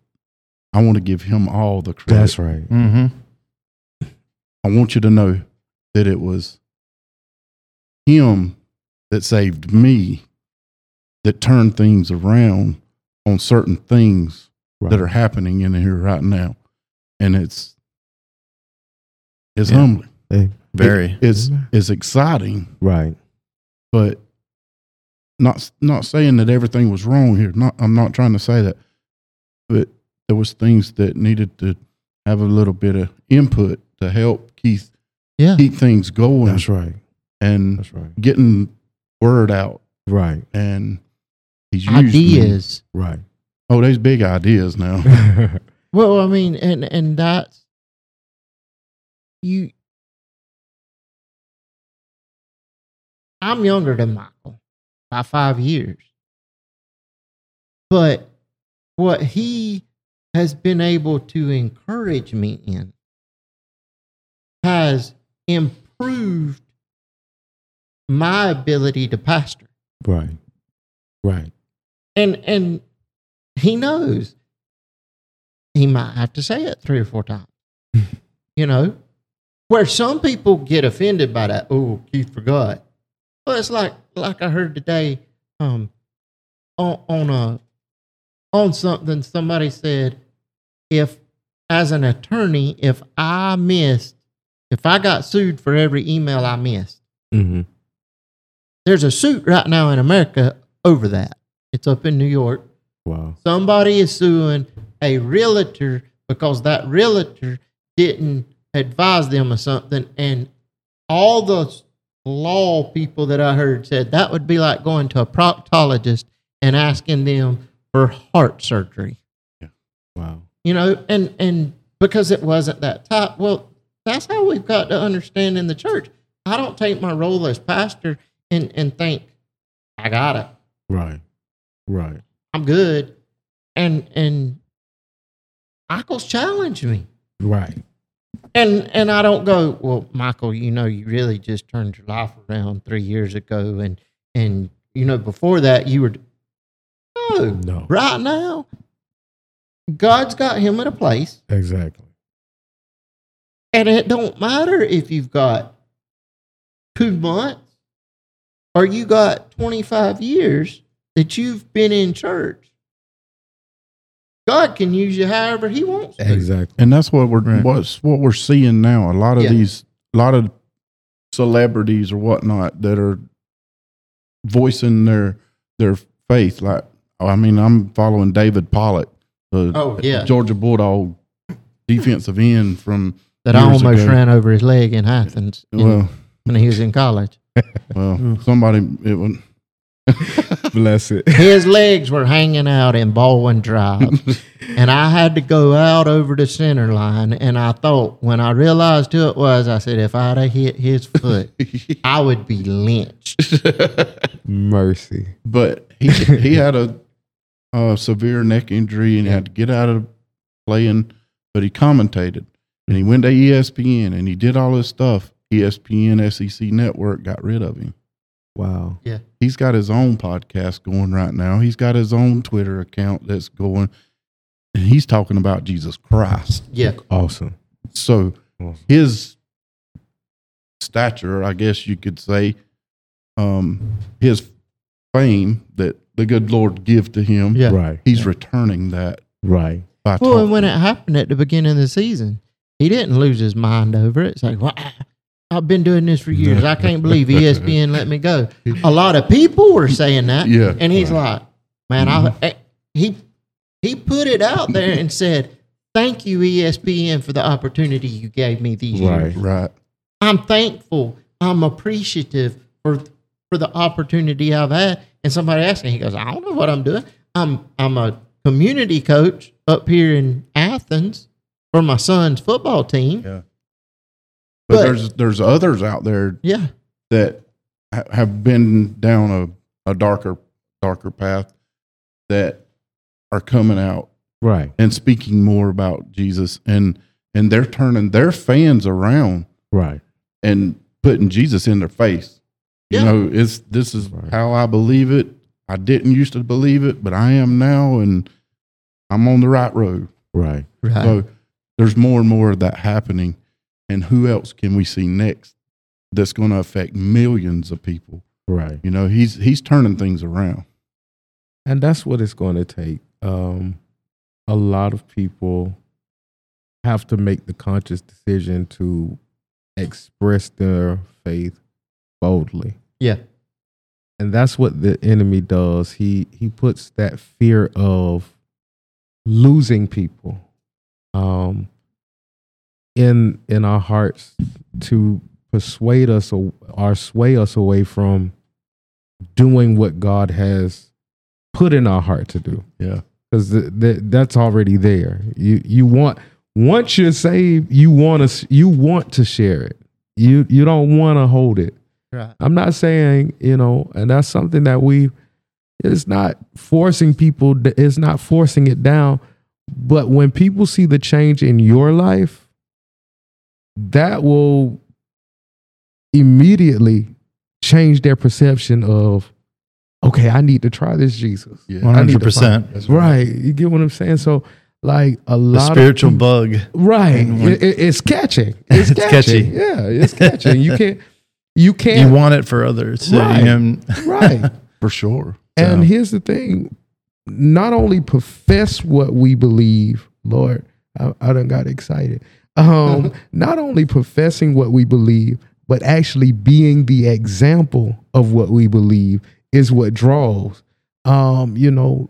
I want to give him all the credit. That's right. Mm-hmm. I want you to know that it was him that saved me that turned things around on certain things Right. that are happening in here right now, and it's it's Yeah. humbling. Hey, Very. It's mm-hmm. it's exciting, right. but not not saying that everything was wrong here. Not I'm not trying to say that, but there was things that needed to have a little bit of input to help Keith Yeah. keep things going That's right. and That's right. getting word out. Right. And he's used me. Ideas. Right. Oh, there's big ideas now. Well, I mean, and and that's you. I'm younger than Michael by five years, but what he has been able to encourage me in has improved my ability to pastor right. Right. And and he knows. He might have to say it three or four times. You know? Where some people get offended by that oh keith forgot. Well it's like like i heard today um on on a on something somebody said if as an attorney if i missed if i got sued for every email i missed Mm-hmm. there's a suit right now in america over that it's up in new york Wow. Somebody is suing a realtor because that realtor didn't advise them of something. And all the law people that I heard said that would be like going to a proctologist and asking them for heart surgery. Yeah. Wow. You know, and and because it wasn't that type. Well, that's how we've got to understand in the church. I don't take my role as pastor and, and think, I got it. Right. Right. I'm good. And and Michael's challenged me. Right. And and I don't go, well, Michael, you know, you really just turned your life around three years ago and and you know, before that you were no. No. Right now, God's got him in a place. Exactly. And it don't matter if you've got two months or you got 25 years that you've been in church. God can use you however he wants to. Exactly. and that's what we're Right. what's what we're seeing now. A lot of Yeah. these, a lot of celebrities or whatnot that are voicing their their faith. Like, oh, I mean, I'm following David Pollack, the Oh, yeah. Georgia Bulldog defensive end from. That I almost ago. ran over his leg in Athens in- Well, when he was in college. well, somebody it would. Bless it. His legs were hanging out in Baldwin Drive, and I had to go out over the center line. And I thought, when I realized who it was, I said, if I'd have hit his foot, I would be lynched. Mercy. but he he had a, a severe neck injury and had to get out of playing. But he commentated and he went to ESPN and he did all this stuff. ESPN SEC Network got rid of him. Wow. Yeah. He's got his own podcast going right now. He's got his own Twitter account that's going, and he's talking about Jesus Christ. Yeah. Awesome. So Awesome. his stature, I guess you could say, um, his fame that the good Lord give to him, Yeah. Right. he's returning that Right. by Well, talking. and when it happened at the beginning of the season, he didn't lose his mind over it. It's like, well, I've been doing this for years. I can't believe ESPN let me go. A lot of people were saying that. Yeah. And he's like, man, I, eh, he, he put it out there and said, thank you, ESPN, for the opportunity you gave me these years. Right. right. I'm thankful. I'm appreciative for for the opportunity I've had. And somebody asked me, he goes, I don't know what I'm doing. I'm I'm a community coach up here in Athens for my son's football team. Yeah. But, But- there's there's others out there Yeah. that ha- have been down a, a darker darker path that are coming out Right. and speaking more about Jesus and and they're turning their fans around Right. and putting Jesus in their face. You Yeah. know, it's this is Right. how I believe it. I didn't used to believe it, but I am now and I'm on the right road. Right. Right. So there's more and more of that happening. And who else can we see next that's going to affect millions of people? Right. You know, he's he's turning things around. and that's what it's going to take. Um, a lot of people have to make the conscious decision to express their faith boldly. Yeah. And that's what the enemy does. He he puts that fear of losing people um, in in our hearts to persuade us or, or sway us away from doing what God has put in our heart to do. Yeah. because th- th- that's already there. You you want once you're saved, you want to you want to share it. You you don't want to hold it. Right. I'm not saying you know, and that's something that we. It's not forcing people. It's not forcing it down. But when people see the change in your life, that will immediately change their perception of, okay, I need to try this Jesus. Yeah. One I need hundred to find- percent. Right. You get what I'm saying? So, like a The lot spiritual of people- bug. right? When- It- it- it's catching. It's, It's catching. catchy. Yeah, it's catching. You can't. You can't. You want it for others. So Right. you know, right. For sure. And So, here's the thing: not only profess what we believe, Lord, I, I done got excited. Um, not only professing what we believe, but actually being the example of what we believe is what draws. Um, you know,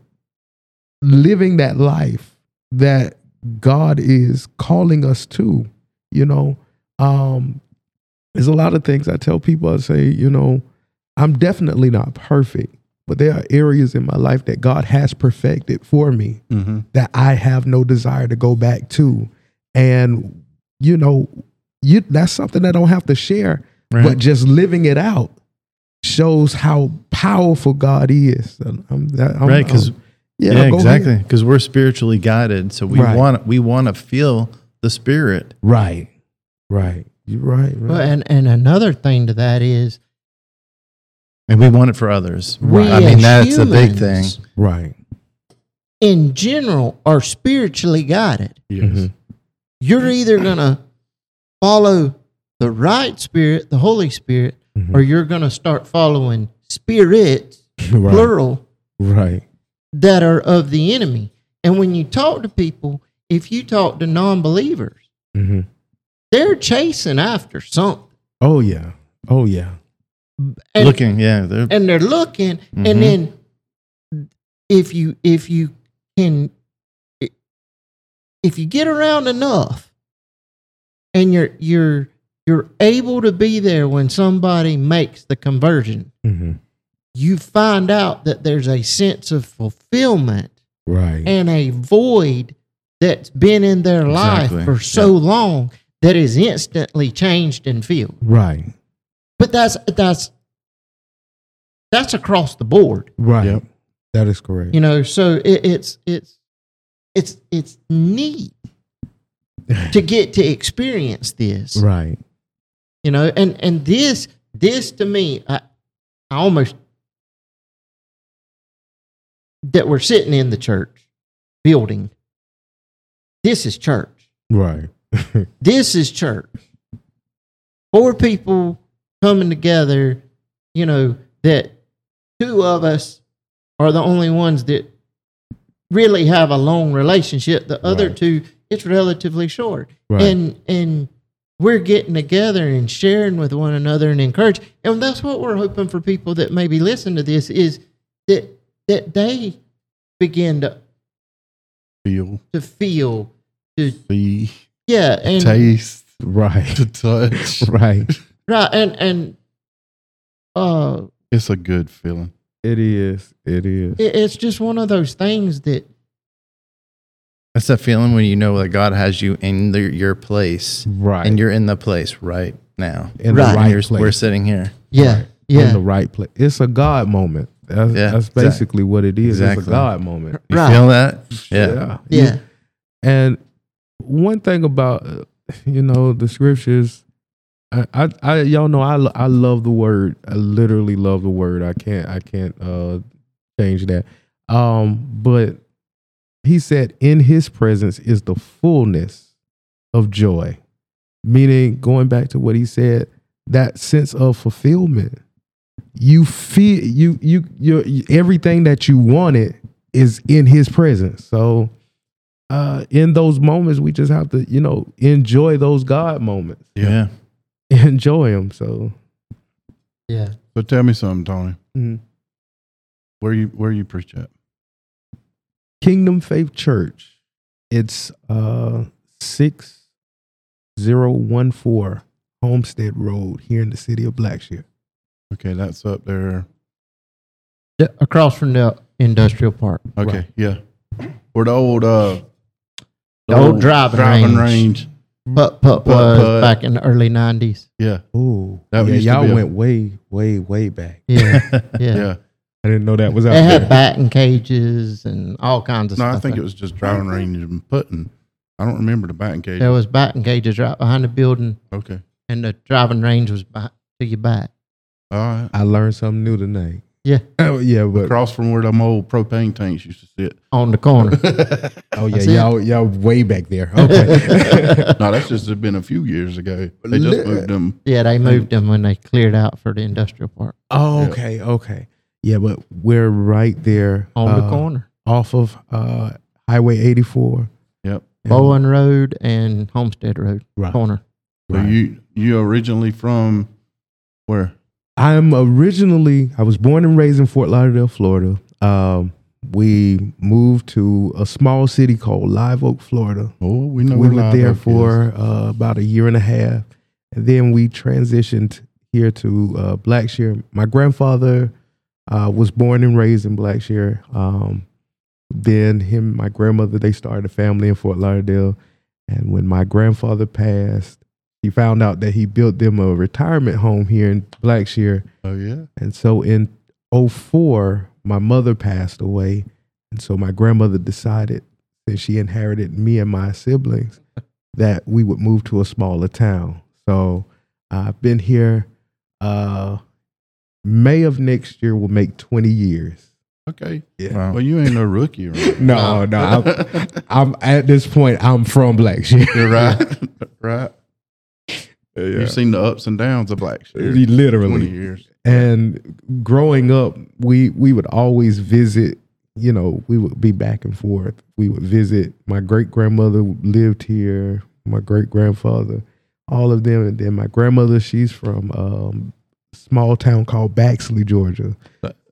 living that life that God is calling us to. You know, um, there's a lot of things I tell people. I say, you know, I'm definitely not perfect, but there are areas in my life that God has perfected for me mhm. that I have no desire to go back to. And you know, you that's something I don't have to share, right? but just living it out shows how powerful God is. I'm, I'm, right? Because I'm- yeah, exactly. Because we're spiritually guided, so we Right. want we want to feel the spirit. Right, right. You're right. Well, and and another thing to that is And we want it for others. we I mean, as that's a big thing. right. In general, are spiritually guided. Yes. Mhm. You're either gonna follow the right spirit, the Holy Spirit, Mhm. or you're gonna start following spirits, right. plural, Right. that are of the enemy. And when you talk to people, if you talk to non-believers, hmm they're chasing after something. Oh yeah. Oh yeah. And, Looking, yeah, they're, and they're looking Mhm. and then if you if you can if you get around enough and you're you're you're able to be there when somebody makes the conversion hmm you find out that there's a sense of fulfillment Right. and a void that's been in their Exactly. life for so long that is instantly changed and filled right. but that's that's that's across the board Right. Yep. That is correct. you know so it, it's it's it's it's neat to get to experience this right. you know and and this this to me i, I almost that we're sitting in the church building this is church Right. this is church four people coming together you know that two of us are the only ones that really have a long relationship the other Right. two it's relatively short Right. and and we're getting together and sharing with one another and encourage and that's what we're hoping for people that maybe listen to this is that that they begin to Feel, to feel to see, yeah and taste, right. to touch. right. right and and uh It's a good feeling. It is. It is. it, it's just one of those things that that's that feeling when you know that God has you in the, your place, right. and you're in the place right now. in Right. the right You're- place. We're sitting here. yeah Right. yeah In the right place. It's a God moment. That's, Yeah, that's exact- basically what it is. It's exactly. a God moment. You Right. feel that? Yeah. yeah And one thing about uh, you know the scriptures, I, I, I y'all know I, I love the word. I literally love the word. I can't I can't uh change that. Um, but he said, "In His presence is the fullness of joy," meaning going back to what he said, that sense of fulfillment. you feel you you you everything that you wanted is in his presence. So uh in those moments we just have to, you know, enjoy those God moments. Yeah. Enjoy them. So Yeah. So tell me something, Tony. mhm. Where you where you preach at? Kingdom Faith Church. It's uh six zero one four Homestead Road here in the city of Blackshear. Okay, that's up there. Yeah, Across from the industrial park. Okay, Right. yeah. Where the old uh The old driving range. range. Putt putt Putt was putt. back in the early nineties. Yeah, Oh, That yeah, y'all be a- went way, way, way back. Yeah. Yeah. yeah. I didn't know that was out They there. They had batting cages and all kinds of No, stuff. I think there. it was just driving range and putting. I don't remember the batting cage. There was batting cages right behind the building, Okay, and the driving range was back to your back. all right. I learned something new tonight. Yeah. Oh yeah, but Across from where them old propane tanks used to sit. On the corner. oh yeah, y'all y'all way back there. Okay. No, that's just been a few years ago. They just moved them. yeah, they moved them when they cleared out for the industrial park oh, Yeah. okay, okay. Yeah, but we're right there on the uh, corner, off of uh, Highway 84. Yep. Bowen Road and Homestead Road Right. corner. So Right. you you originally from where? I'm originally I was born and raised in Fort Lauderdale, Florida. Um, we moved to a small city called Live Oak, Florida. Oh, we know we were Live there Oak for uh, about a year and a half, and then we transitioned here to uh, Blackshear. My grandfather uh, was born and raised in Blackshear. Um, then him, and my grandmother, they started a family in Fort Lauderdale, and when my grandfather passed, he found out that he built them a retirement home here in Blackshear. Oh yeah. And so in 04, my mother passed away. And so my grandmother decided, since she inherited me and my siblings, that we would move to a smaller town. So I've been here. Uh, May of next year will make 20 years. Okay. Yeah. Wow. Well, you ain't no rookie, right? No, no. I'm, I'm at this point. I'm from Blackshear. You're right. right. Yeah. You've seen the ups and downs of Blackshear. Literally. Years. And growing up, we we would always visit. You know, we would be back and forth. We would visit. My great grandmother lived here. My great grandfather, all of them, and then my grandmother. She's from um, a small town called Baxley, Georgia.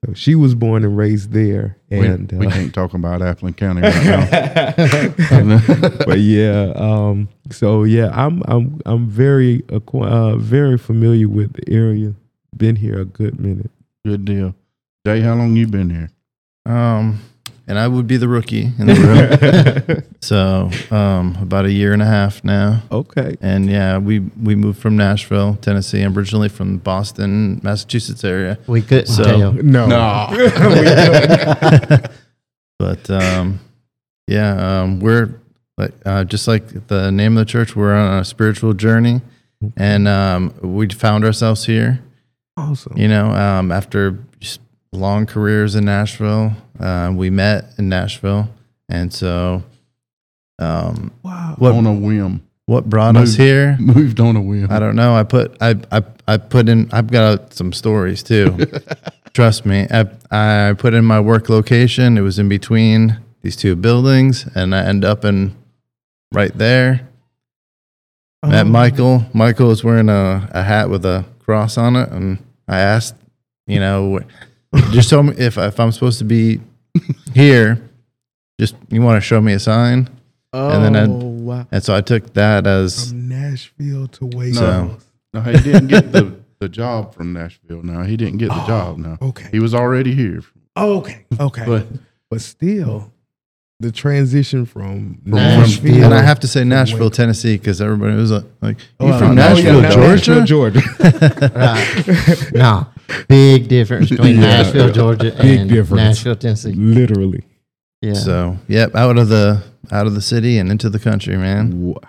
So she was born and raised there. We- And we, uh, can't talk about Appling County right now. but yeah, um, so yeah, I'm I'm I'm very uh, very familiar with the area. Been here a good minute. Good deal. Jay, how long you been here? Um, and I would be the rookie in the room. so, um, about a year and a half now. okay. And yeah, we we moved from Nashville, Tennessee. I'm originally from Boston, Massachusetts area. We couldn't So- tell. No. But um, yeah, um, we're like uh, just like the name of the church. We're on a spiritual journey, and um, we found ourselves here. Awesome. You know, um, after just long careers in Nashville, uh, we met in Nashville, and so um, Wow. what on a whim. what brought us here? Moved on a whim. I don't know. I put I I I put in. I've got some stories too. Trust me. I I put in my work location. It was in between these two buildings, and I end up in right there. Met Oh. Michael. Michael was wearing a, a hat with a cross on it, and I asked, you know, just tell me if if I'm supposed to be here. Just you want to show me a sign, Oh, and then I'd- oh, wow. and so I took that as From Nashville to Waco. So- No, he didn't get the, the job from Nashville. Now he didn't get the job. Now oh, Okay. he was already here. Oh, okay. Okay. But But still, the transition from From- Nashville. and I have to say Nashville, Tennessee, because everybody was like, like Oh, "You I from know. Nashville, Oh, yeah, Georgia?" Nashville, Georgia. Right. no, big difference between Yeah. Nashville, Georgia, Big and difference. Nashville, Tennessee. Literally. Yeah. So, yep, out of the out of the city and into the country, man. Wow.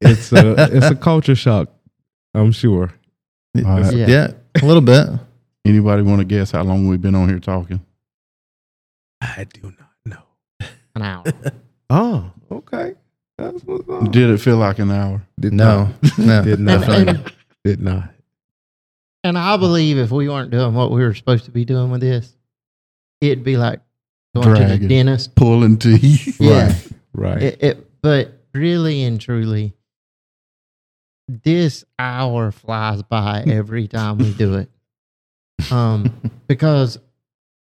It's a it's a culture shock. I'm sure. All right. Yeah. Yeah, a little bit. anybody want to guess how long we've been on here talking? I do not know. An hour. Oh, okay. That's what's up. Did it feel like an hour? Did No, no, Did not. definitely. Did not. And I believe if we weren't doing what we were supposed to be doing with this, it'd be like going to the dentist. Pulling teeth. Yeah. Right. It, it, but really and truly, this hour flies by every time we do it. Um, because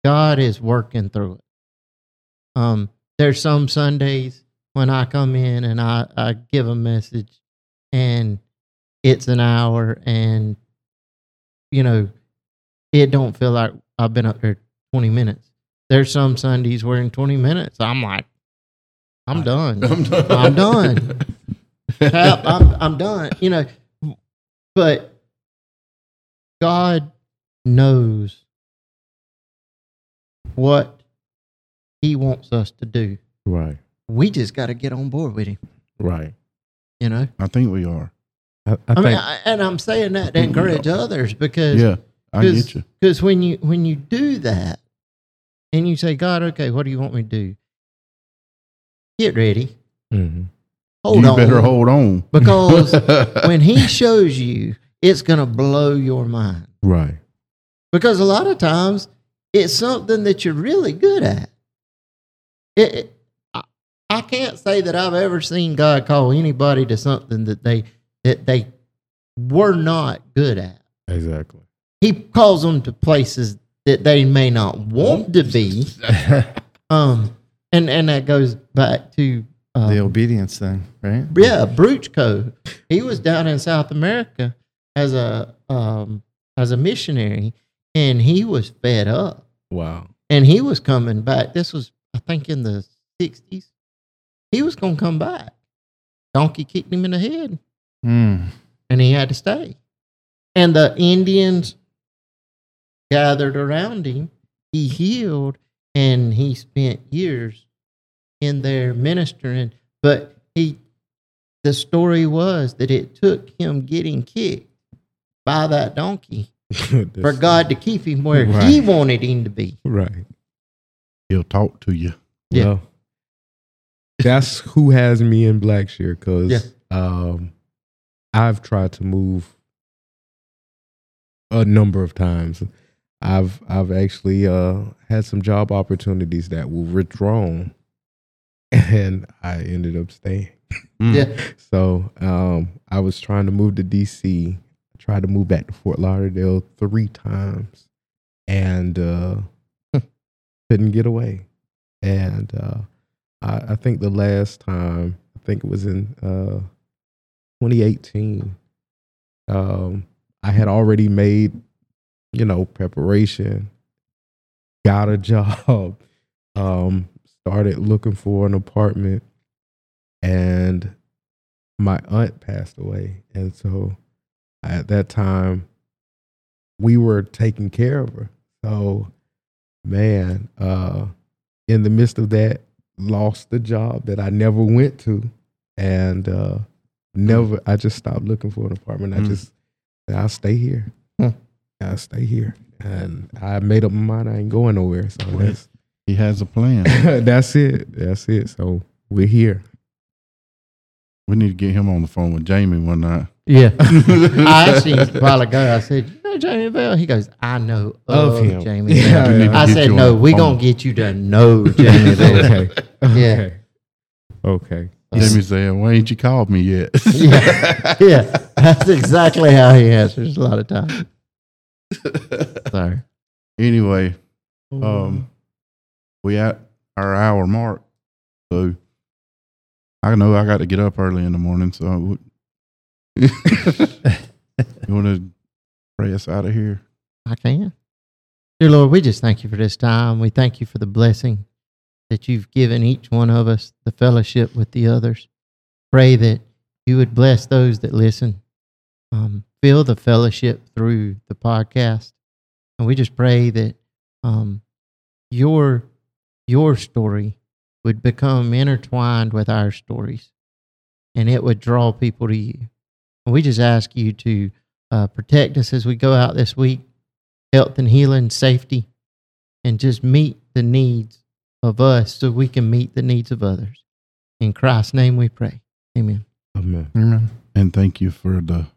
God is working through it. Um, there's some Sundays when I come in and I, I give a message and it's an hour and you know it don't feel like I've been up there 20 minutes. There's some Sundays where in 20 minutes I'm like, I'm done. I'm done. I'm done. Help, I'm, I'm done. You know, but God knows what He wants us to do. right. We just got to get on board with Him. Right. You know, I think we are. I, I, I, mean, I, and I'm saying that to encourage others because Yeah, I get you. Because when you when you do that, and you say, God, okay, what do you want me to do? Get ready. Mhm. Hold on. you on. better hold on. Because when he shows you, it's going to blow your mind. right. Because a lot of times it's something that you're really good at. It, it- I, I can't say that I've ever seen God call anybody to something that they that they were not good at. Exactly. He calls them to places that they may not want to be. Um, and and that goes back to uh, the obedience thing, right? yeah, Bruchko. He was down in South America as a um, as a missionary, and he was fed up, Wow. and he was coming back. This was, I think, in the '60s. He was going to come back. Donkey kicked him in the head, Mm. and he had to stay. And the Indians gathered around him. He healed, and he spent years in there ministering. But he, the story was that it took him getting kicked by that donkey for God to keep him where he wanted him to be. Right. He'll talk to you. Yeah. Well, that's who has me in Blackshear because Yeah. um, I've tried to move a number of times. I've I've actually uh, had some job opportunities that were withdrawn, and I ended up staying. Mm. Yeah. So um, I was trying to move to DC. I tried to move back to Fort Lauderdale three times, and uh, couldn't get away. And uh, I, I think the last time, I think it was in uh, 2018. Um, I had already made, you know, preparation, got a job, um, started looking for an apartment, and my aunt passed away. And so at that time, we were taking care of her. So, man, uh, in the midst of that, lost the job that I never went to. And uh, never, I just stopped looking for an apartment. I Mm. just, I'll stay here. Hmm. I'll stay here. And I made up my mind I ain't going nowhere. So that's, He has a plan. that's it. That's it. So we're here. we need to get him on the phone with Jamie one night. Yeah. I actually, a while ago, I said, you know Jamie Bell? He goes, I know of, Of him. Jamie Yeah, Bell. We need to I said, no, we phone. going to get you to know Jamie Bell. okay. Yeah. Okay. Okay. Jamie said, "Why ain't you called me yet?" yeah. yeah. That's exactly how he answers a lot of times. Sorry. anyway, um, we at our hour mark, so I know I got to get up early in the morning. So, I would- you want to pray us out of here? I can. Dear Lord, we just thank you for this time. We thank you for the blessing that you've given each one of us, the fellowship with the others. Pray that you would bless those that listen. Um, feel the fellowship through the podcast. And we just pray that um, your, your story would become intertwined with our stories and it would draw people to you. And we just ask you to uh, protect us as we go out this week health and healing, safety, and just meet the needs of us so we can meet the needs of others. In Christ's name we pray. Amen. Amen. Amen. And thank you for the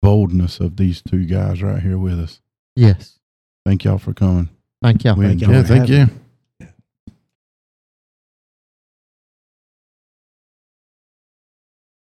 boldness of these two guys right here with us. Yes. Thank y'all for coming. Thank y'all. We Thank y'all it. for Yeah, thank you.